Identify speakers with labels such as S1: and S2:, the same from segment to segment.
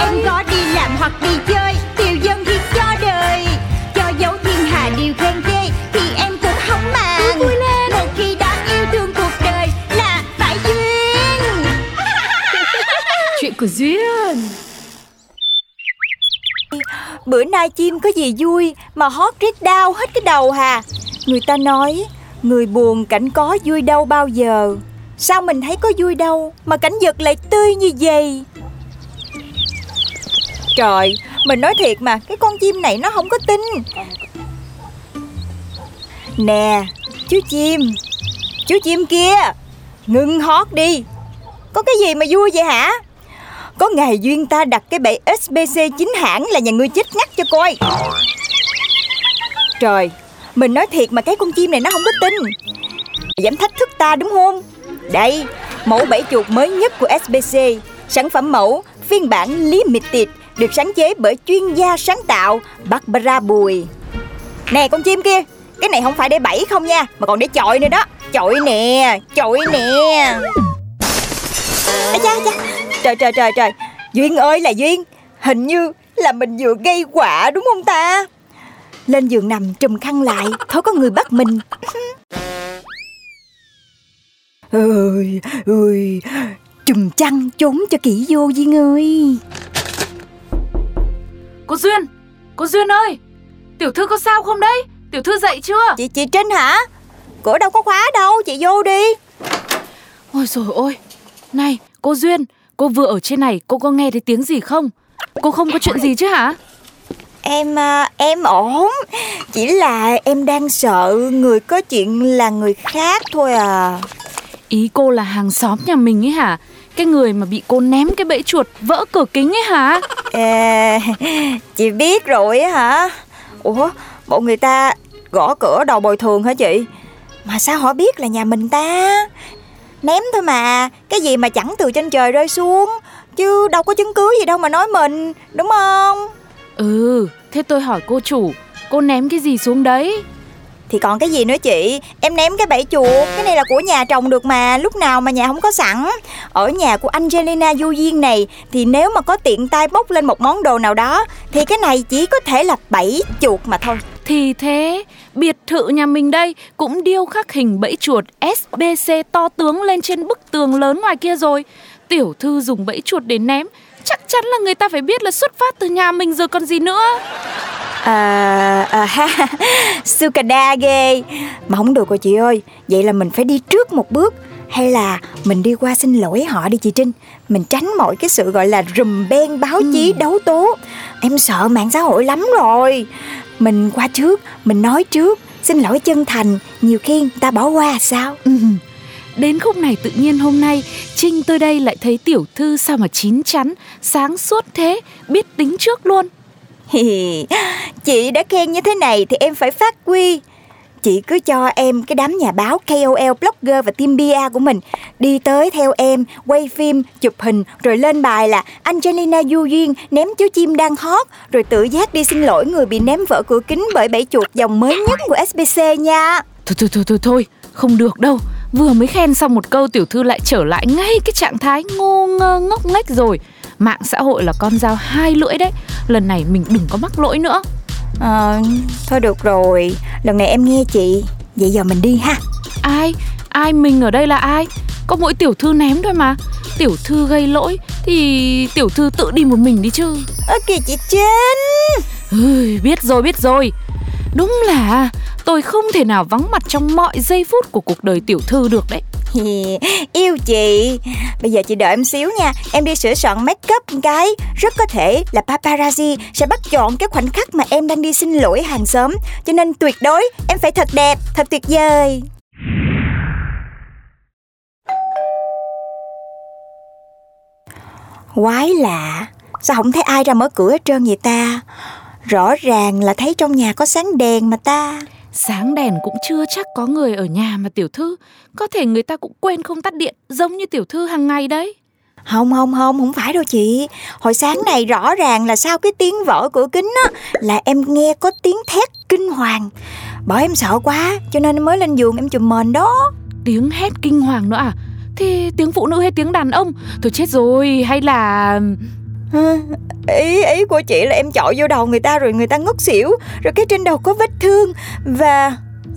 S1: Em có đi làm hoặc đi chơi Tiêu dân thì cho đời. Cho dấu thiên hà điều khen ghê Thì em cũng không màng.
S2: Vui lên.
S1: Một khi đã yêu thương cuộc đời Là phải duyên.
S2: Chuyện của Duyên.
S1: Bữa nay chim có gì vui Mà hót rít đau hết cái đầu hà. Người ta nói Người buồn cảnh có vui đâu bao giờ. Sao mình thấy có vui đâu Mà cảnh vật lại tươi như vậy Trời, Mình nói thiệt mà, Cái con chim này nó không có tin. Nè, Chú chim Chú chim kia Ngưng hót đi. Có cái gì mà vui vậy hả? Có ngày duyên ta đặt cái bẫy SBC chính hãng là nhà ngươi chết ngắt cho coi. Trời, Mình nói thiệt mà cái con chim này nó không có tin. Dám thách thức ta đúng không? Đây, Mẫu bẫy chuột mới nhất của SBC Sản phẩm mẫu, phiên bản limited. Được sáng chế bởi chuyên gia sáng tạo Barbara Bùi. Nè con chim kia Cái này không phải để bẫy không nha Mà còn để chọi nữa đó. Chọi nè Chọi nè. À, cha, cha. Trời trời trời trời. Duyên ơi là Duyên Hình như là mình vừa gây quả đúng không ta? Lên giường nằm trùm khăn lại Thôi có người bắt mình. Ơi ơi trùm chăn trốn cho kỹ vô Duyên ơi.
S2: Cô Duyên Cô Duyên ơi Tiểu thư có sao không đấy? Tiểu thư dậy chưa?
S1: Chị chị Trinh hả? Cửa đâu có khóa đâu chị vô đi.
S2: Ôi rồi ôi Này cô Duyên Cô vừa ở trên này cô có nghe thấy tiếng gì không? Cô không có chuyện gì chứ hả?
S1: Em à, em ổn Chỉ là em đang sợ người có chuyện là người khác thôi à.
S2: Ý cô là hàng xóm nhà mình ấy hả? Cái người mà bị cô ném cái bẫy chuột vỡ cửa kính ấy hả
S1: À, chị biết rồi á hả? Ủa, bộ người ta gõ cửa đầu bồi thường hả chị? Mà sao họ biết là nhà mình ta? Ném thôi mà, cái gì mà chẳng từ trên trời rơi xuống Chứ đâu có chứng cứ gì đâu mà nói mình, đúng không?
S2: Ừ Thế tôi hỏi cô chủ Cô ném cái gì xuống đấy
S1: thì còn cái gì nữa chị? Em ném cái bẫy chuột, Cái này là của nhà trồng được mà, Lúc nào mà nhà không có sẵn. Ở nhà của Angelina Du Duyên này, Thì nếu mà có tiện tay bốc lên một món đồ nào đó, Thì cái này chỉ có thể là bẫy chuột mà thôi.
S2: Thì thế, Biệt thự nhà mình đây Cũng điêu khắc hình bẫy chuột SBC to tướng lên trên bức tường lớn ngoài kia rồi. Tiểu thư dùng bẫy chuột để ném Chắc chắn là người ta phải biết là xuất phát từ nhà mình rồi còn gì nữa.
S1: À, à ha, Sukada ghê Mà không được rồi chị ơi. Vậy là mình phải đi trước một bước. Hay là mình đi qua xin lỗi họ đi chị Trinh. Mình tránh mọi cái sự gọi là rùm beng báo chí đấu tố. Em sợ mạng xã hội lắm rồi. Mình qua trước, mình nói trước. Xin lỗi chân thành. Nhiều khi người ta bỏ qua sao?
S2: Ừ. Đến khúc này tự nhiên hôm nay Trinh tôi đây lại thấy tiểu thư sao mà chín chắn Sáng suốt thế Biết tính trước luôn.
S1: Chị đã khen như thế này thì em phải phát huy. Chị cứ cho em cái đám nhà báo KOL, blogger và team PR của mình Đi tới theo em, quay phim, chụp hình Rồi lên bài là Angelina Du Duyên ném chú chim đang hot Rồi tự giác đi xin lỗi người bị ném vỡ cửa kính bởi bẫy chuột dòng mới nhất của SBC nha.
S2: Thôi thôi thôi thôi thôi Không được đâu Vừa mới khen xong một câu tiểu thư lại trở lại ngay cái trạng thái ngô ngơ ngốc nghếch rồi. Mạng xã hội là con dao hai lưỡi đấy. Lần này mình đừng có mắc lỗi nữa.
S1: Ờ, thôi được rồi. Lần này em nghe chị. Vậy giờ mình đi ha.
S2: Ai? Ai mình ở đây là ai? Có mỗi tiểu thư ném thôi mà. Tiểu thư gây lỗi Thì tiểu thư tự đi một mình đi chứ.
S1: Ơ kìa chị Trinh.
S2: Ơi, biết rồi biết rồi Đúng là tôi không thể nào vắng mặt trong mọi giây phút của cuộc đời tiểu thư được đấy.
S1: Yêu chị. Bây giờ chị đợi em xíu nha. Em đi sửa soạn make up cái. Rất có thể là paparazzi Sẽ bắt chọn cái khoảnh khắc mà em đang đi xin lỗi hàng xóm. Cho nên tuyệt đối Em phải thật đẹp, thật tuyệt vời. Quái lạ. Sao không thấy ai ra mở cửa hết trơn vậy ta? Rõ ràng là thấy trong nhà có sáng đèn mà ta.
S2: Sáng đèn cũng chưa chắc có người ở nhà mà tiểu thư. Có thể người ta cũng quên không tắt điện Giống như tiểu thư hàng ngày đấy.
S1: Không không không không phải đâu chị. Hồi sáng này rõ ràng là sau cái tiếng vỡ cửa kính á Là em nghe có tiếng thét kinh hoàng. Bởi em sợ quá cho nên mới lên giường em chùm mền đó.
S2: Tiếng hét kinh hoàng nữa à? Thì tiếng phụ nữ hay tiếng đàn ông? Thôi chết rồi hay là
S1: Ý ý của chị là em chọi vô đầu người ta rồi người ta ngất xỉu Rồi cái trên đầu có vết thương Và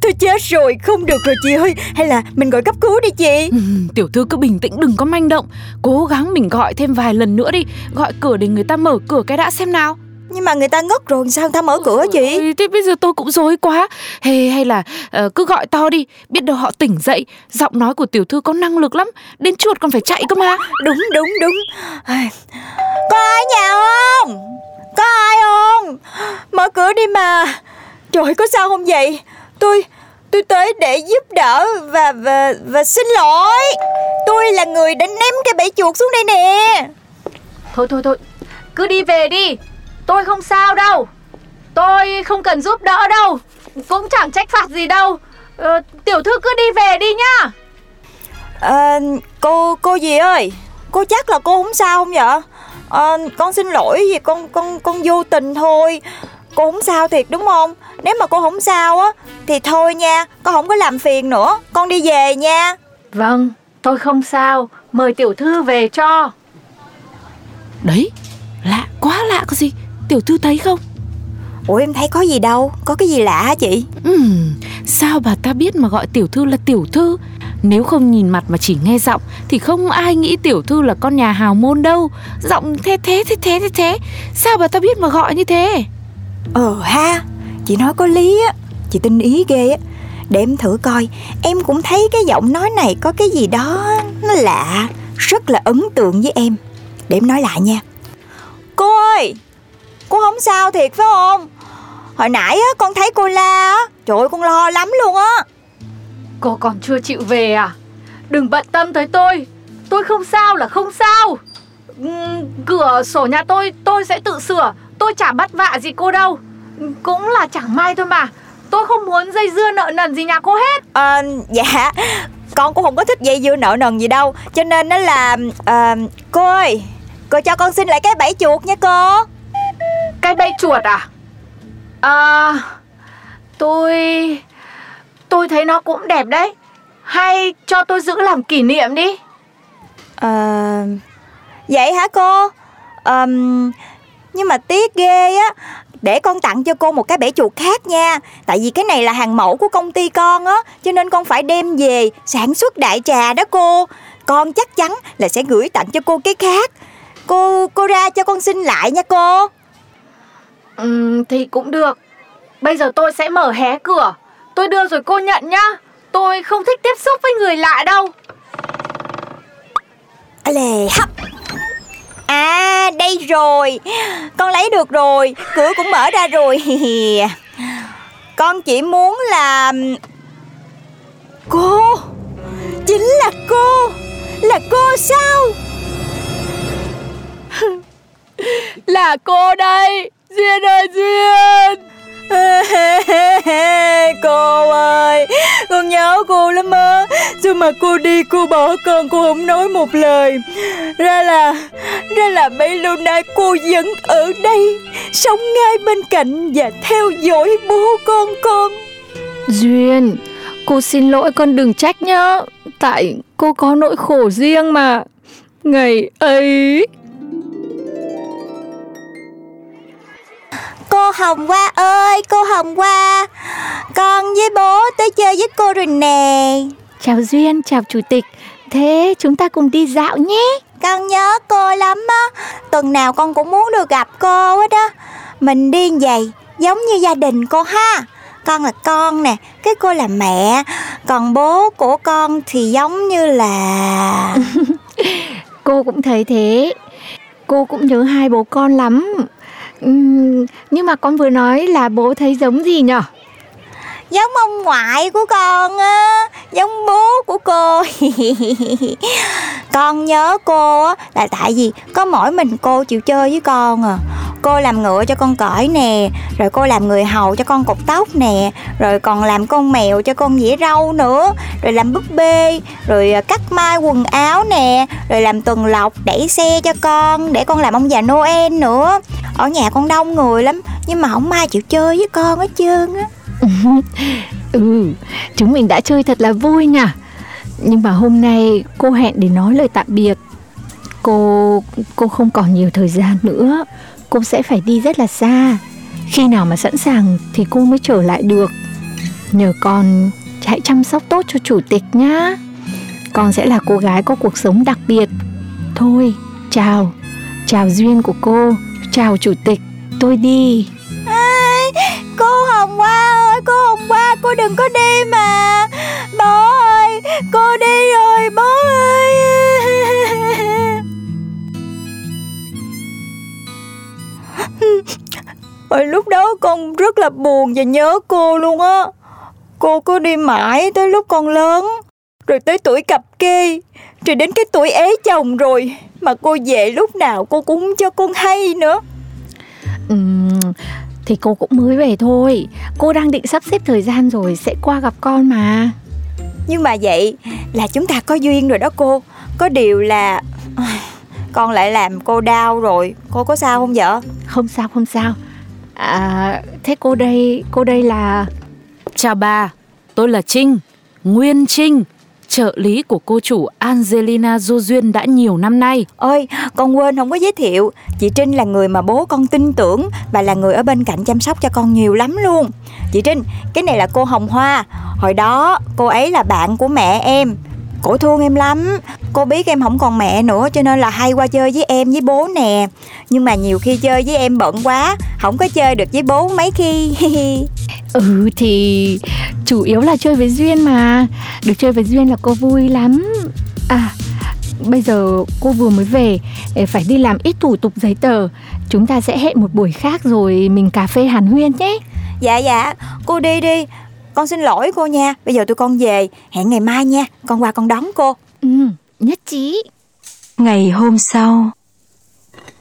S1: Tôi chết rồi không được rồi chị ơi. Hay là mình gọi cấp cứu đi chị.
S2: Ừ, Tiểu thư cứ bình tĩnh đừng có manh động. Cố gắng mình gọi thêm vài lần nữa đi. Gọi cửa để người ta mở cửa cái đã xem nào
S1: nhưng mà người ta ngất rồi sao người ta mở cửa chị
S2: Ôi, Thế bây giờ tôi cũng rối quá. Hay, hay là uh, cứ gọi to đi. Biết đâu họ tỉnh dậy Giọng nói của tiểu thư có năng lực lắm. Đến chuột còn phải chạy cơ mà.
S1: Đúng đúng đúng. Có ai nhà không? Có ai không? Mở cửa đi mà. Trời có sao không vậy? Tôi tôi tới để giúp đỡ và và và xin lỗi. Tôi là người đã ném cái bẫy chuột xuống đây nè.
S2: Thôi thôi thôi. Cứ đi về đi Tôi không sao đâu. Tôi không cần giúp đỡ đâu. Cũng chẳng trách phạt gì đâu. Ờ, Tiểu thư cứ đi về đi nhá.
S1: À, Cô cô gì ơi? Cô chắc là cô không sao không vậy? À, Con xin lỗi vì con con con vô tình thôi. Cô không sao thiệt đúng không? Nếu mà cô không sao á Thì thôi nha. Con không có làm phiền nữa. Con đi về nha.
S2: Vâng tôi không sao. Mời tiểu thư về cho. Đấy Lạ quá lạ có gì Tiểu thư thấy không?
S1: Ủa em thấy có gì đâu. Có cái gì lạ hả chị?
S2: Ừ, Sao bà ta biết mà gọi tiểu thư là tiểu thư? Nếu không nhìn mặt mà chỉ nghe giọng Thì không ai nghĩ tiểu thư là con nhà hào môn đâu. Giọng thế thế thế thế thế thế. Sao bà ta biết mà gọi như thế?
S1: Ờ ha Chị nói có lý á. Chị tin ý ghê á. Để em thử coi Em cũng thấy cái giọng nói này có cái gì đó Nó lạ Rất là ấn tượng với em. Để em nói lại nha. Cô ơi Cô không sao thiệt phải không? Hồi nãy á con thấy cô la á Trời ơi con lo lắm luôn á.
S2: Cô còn chưa chịu về à? Đừng bận tâm tới tôi. Tôi không sao là không sao. Cửa sổ nhà tôi tôi sẽ tự sửa. Tôi chả bắt vạ gì cô đâu. Cũng là chẳng may thôi mà. Tôi không muốn dây dưa nợ nần gì nhà cô hết.
S1: À, Dạ. Con cũng không có thích dây dưa nợ nần gì đâu. Cho nên nó là à, Cô ơi Cô cho con xin lại cái bẫy chuột nha cô
S2: cái bẫy chuột à? À, tôi... Tôi thấy nó cũng đẹp đấy. Hay cho tôi giữ làm kỷ niệm đi.
S1: À, vậy hả cô? À, nhưng mà tiếc ghê á. Để con tặng cho cô một cái bể chuột khác nha Tại vì cái này là hàng mẫu của công ty con á Cho nên con phải đem về sản xuất đại trà đó cô Con chắc chắn là sẽ gửi tặng cho cô cái khác Cô cô ra cho con xin lại nha cô
S2: Ừ, thì cũng được. Bây giờ tôi sẽ mở hé cửa. Tôi đưa rồi cô nhận nhá. Tôi không thích tiếp xúc với người lạ đâu.
S1: Lè hấp. À đây rồi. Con lấy được rồi. Cửa cũng mở ra rồi. Con chỉ muốn là Cô. Chính là cô. Là cô sao?
S2: Là cô đây Duyên ơi, Duyên!
S1: Cô ơi, Con nhớ cô lắm á. Nhưng mà cô đi, cô bỏ con, cô không nói một lời? Ra là Ra là mấy lâu nay cô vẫn ở đây, Sống ngay bên cạnh Và theo dõi bố con con.
S2: Duyên, Cô xin lỗi, con đừng trách nhá. Tại cô có nỗi khổ riêng mà. Ngày ấy
S1: Cô Hồng Hoa ơi, cô Hồng Hoa. Con với bố tới chơi với cô rồi nè.
S2: Chào Duyên, chào Chủ tịch. Thế chúng ta cùng đi dạo nhé.
S1: Con nhớ cô lắm á. Tuần nào con cũng muốn được gặp cô hết á. Mình đi vậy giống như gia đình cô ha. Con là con nè, cái cô là mẹ. Còn bố của con thì giống như là
S2: Cô cũng thấy thế. Cô cũng nhớ hai bố con lắm nhưng mà con vừa nói là bố thấy giống gì nhở?
S1: Giống ông ngoại của con á, Giống bố của cô Con nhớ cô á, là tại vì có mỗi mình cô chịu chơi với con à Cô làm ngựa cho con cõi nè Rồi cô làm người hầu cho con cột tóc nè Rồi còn làm con mèo cho con dĩa rau nữa Rồi làm búp bê Rồi à, cắt mai quần áo nè Rồi làm tuần lộc đẩy xe cho con Để con làm ông già Noel nữa. Ở nhà con đông người lắm Nhưng mà không ai chịu chơi với con hết trơn á.
S3: Ừ, chúng mình đã chơi thật là vui nhỉ Nhưng mà hôm nay cô hẹn để nói lời tạm biệt. Cô cô không còn nhiều thời gian nữa. Cô sẽ phải đi rất là xa. Khi nào mà sẵn sàng thì cô mới trở lại được. Nhờ con hãy chăm sóc tốt cho chủ tịch nhá. Con sẽ là cô gái có cuộc sống đặc biệt. Thôi, chào. Chào duyên của cô. Chào chủ tịch. Tôi đi.
S1: Cô Hồng Hoa ơi, cô Hồng Hoa, cô đừng có đi mà. Bố ơi, con rất là buồn và nhớ cô luôn á. Cô cứ đi mãi tới lúc con lớn Rồi tới tuổi cặp kê Rồi đến cái tuổi ế chồng rồi Mà cô về lúc nào cô cũng cho con hay nữa.
S3: Ừm, thì cô cũng mới về thôi. Cô đang định sắp xếp thời gian rồi Sẽ qua gặp con mà.
S1: Nhưng mà vậy là chúng ta có duyên rồi đó cô. Có điều là Con lại làm cô đau rồi. Cô có sao không vợ?
S3: Không sao không sao à, Thế cô đây Cô đây là
S2: Chào bà, tôi là Trinh, Nguyên Trinh, trợ lý của cô chủ Angelina Du Duyên đã nhiều năm nay.
S1: Ôi con quên không có giới thiệu Chị Trinh là người mà bố con tin tưởng Và là người ở bên cạnh chăm sóc cho con nhiều lắm luôn Chị Trinh Cái này là cô Hồng Hoa Hồi đó cô ấy là bạn của mẹ em Cổ thương em lắm. Cô biết em không còn mẹ nữa Cho nên là hay qua chơi với em với bố nè. Nhưng mà nhiều khi chơi với em bận quá Không có chơi được với bố mấy khi.
S3: Ừ thì chủ yếu là chơi với Duyên mà. Được chơi với Duyên là cô vui lắm. À bây giờ cô vừa mới về Phải đi làm ít thủ tục giấy tờ. Chúng ta sẽ hẹn một buổi khác rồi mình cà phê hàn huyên nhé.
S1: Dạ dạ. Cô đi đi Con xin lỗi cô nha. Bây giờ tụi con về. Hẹn ngày mai nha. Con qua con đón cô.
S3: Ừ nhất trí.
S4: Ngày hôm sau.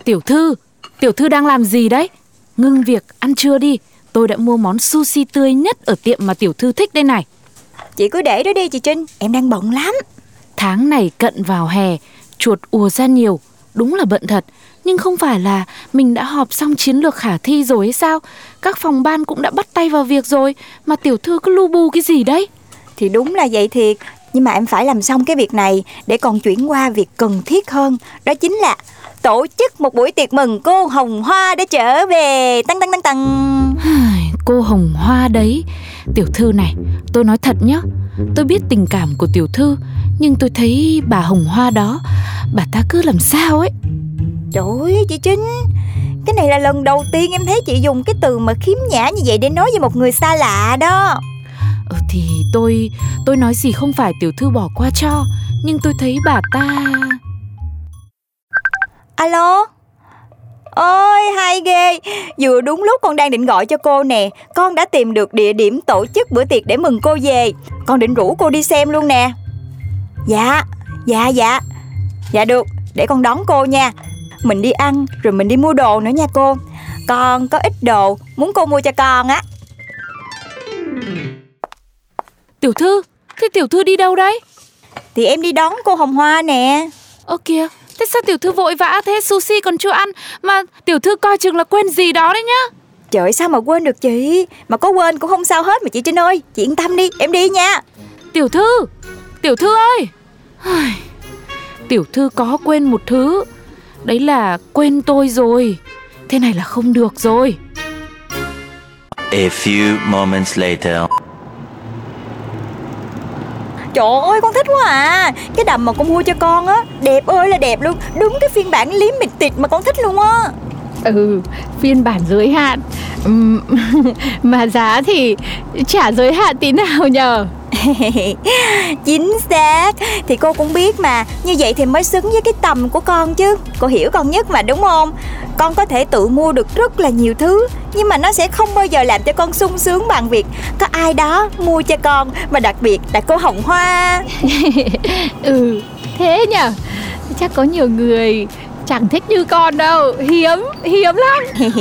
S2: Tiểu thư, tiểu thư đang làm gì đấy? Ngưng việc, ăn trưa đi. Tôi đã mua món sushi tươi nhất ở tiệm mà tiểu thư thích đây này.
S1: Chị cứ để đó đi chị Trinh. Em đang bận lắm.
S2: Tháng này cận vào hè, chuột ùa ra nhiều, đúng là bận thật. Nhưng không phải là mình đã họp xong chiến lược khả thi rồi hay sao? Các phòng ban cũng đã bắt tay vào việc rồi, mà tiểu thư cứ lu bu cái gì đấy?
S1: Thì đúng là vậy thiệt. Nhưng mà em phải làm xong cái việc này Để còn chuyển qua việc cần thiết hơn. Đó chính là tổ chức một buổi tiệc mừng cô Hồng Hoa đã trở về. Tăng tăng tăng tăng.
S2: Cô Hồng Hoa đấy. Tiểu thư này tôi nói thật nhá. Tôi biết tình cảm của tiểu thư Nhưng tôi thấy bà Hồng Hoa đó Bà ta cứ làm sao ấy
S1: Trời ơi chị Trinh. Cái này là lần đầu tiên em thấy chị dùng cái từ mà khiếm nhã như vậy Để nói với một người xa lạ đó.
S2: Ừ thì tôi Tôi nói gì không phải tiểu thư bỏ qua cho Nhưng tôi thấy bà ta
S1: Alo? Ôi hay ghê. Vừa đúng lúc con đang định gọi cho cô nè. Con đã tìm được địa điểm tổ chức bữa tiệc để mừng cô về. Con định rủ cô đi xem luôn nè. Dạ Dạ dạ. Dạ được Để con đón cô nha Mình đi ăn rồi mình đi mua đồ nữa nha cô. Con có ít đồ Muốn cô mua cho con á.
S2: Tiểu thư Thế tiểu thư đi đâu đấy?
S1: Thì em đi đón cô Hồng Hoa nè.
S2: Ơ kìa Thế sao tiểu thư vội vã thế sushi còn chưa ăn Mà tiểu thư coi chừng là quên gì đó đấy nhá.
S1: Trời sao mà quên được chị? Mà có quên cũng không sao hết mà chị Trinh ơi. Chị yên tâm đi em đi nha.
S2: Tiểu thư Tiểu thư ơi. Tiểu thư có quên một thứ Đấy là quên tôi rồi. Thế này là không được rồi.
S5: A few moments later.
S1: Trời ơi con thích quá à. Cái đầm mà con mua cho con á Đẹp ơi là đẹp luôn. Đúng cái phiên bản tịt mà con thích luôn á.
S3: Ừ phiên bản giới hạn. Mà giá thì chả giới hạn tí nào nhờ
S1: Chính xác. Thì cô cũng biết mà Như vậy thì mới xứng với cái tầm của con chứ. Cô hiểu con nhất mà đúng không? Con có thể tự mua được rất là nhiều thứ Nhưng mà nó sẽ không bao giờ làm cho con sung sướng bằng việc Có ai đó mua cho con Mà đặc biệt là cô Hồng Hoa.
S3: Ừ thế nhở Chắc có nhiều người chẳng thích như con đâu. Hiếm, hiếm lắm.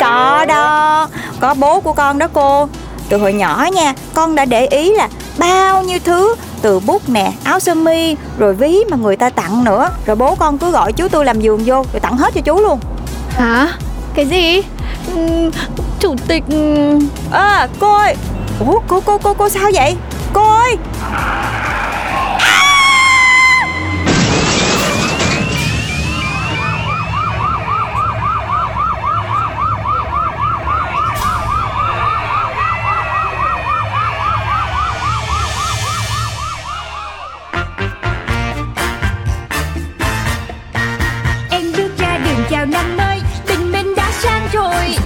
S6: Có đó. Có bố của con đó cô Từ hồi nhỏ nha Con đã để ý là bao nhiêu thứ Từ bút nè, áo sơ mi Rồi ví mà người ta tặng nữa. Rồi bố con cứ gọi chú tôi làm giường vô Rồi tặng hết cho chú luôn.
S3: Hả? Cái gì? Ừm, chủ tịch ừm,
S6: À cô ơi. Ủa cô cô cô cô sao vậy? Cô ơi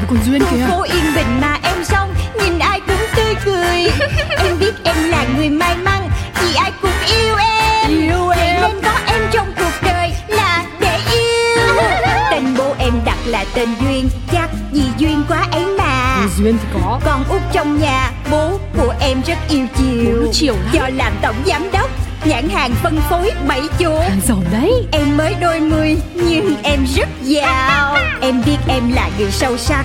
S2: Còn Duyên
S1: Khu phố yên bình mà em xong Nhìn ai cũng tươi cười. Em biết em là người may mắn Vì ai cũng yêu em. Yêu Vậy nên có em trong cuộc đời Là để yêu. Tên bố em đặt là tên Duyên Chắc vì duyên quá ấy mà.
S2: Duyên thì có.
S1: Con út trong nhà Bố của em rất yêu chiều.
S2: Chiều lắm.
S1: Do làm tổng giám đốc Nhãn hàng phân phối bảy chỗ.
S2: Giỏi đấy.
S1: Em mới đôi mươi nhưng em rất giàu. Em biết em là người sâu sắc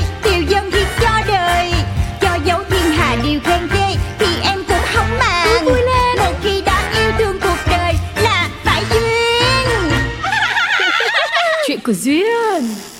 S2: của Duyên.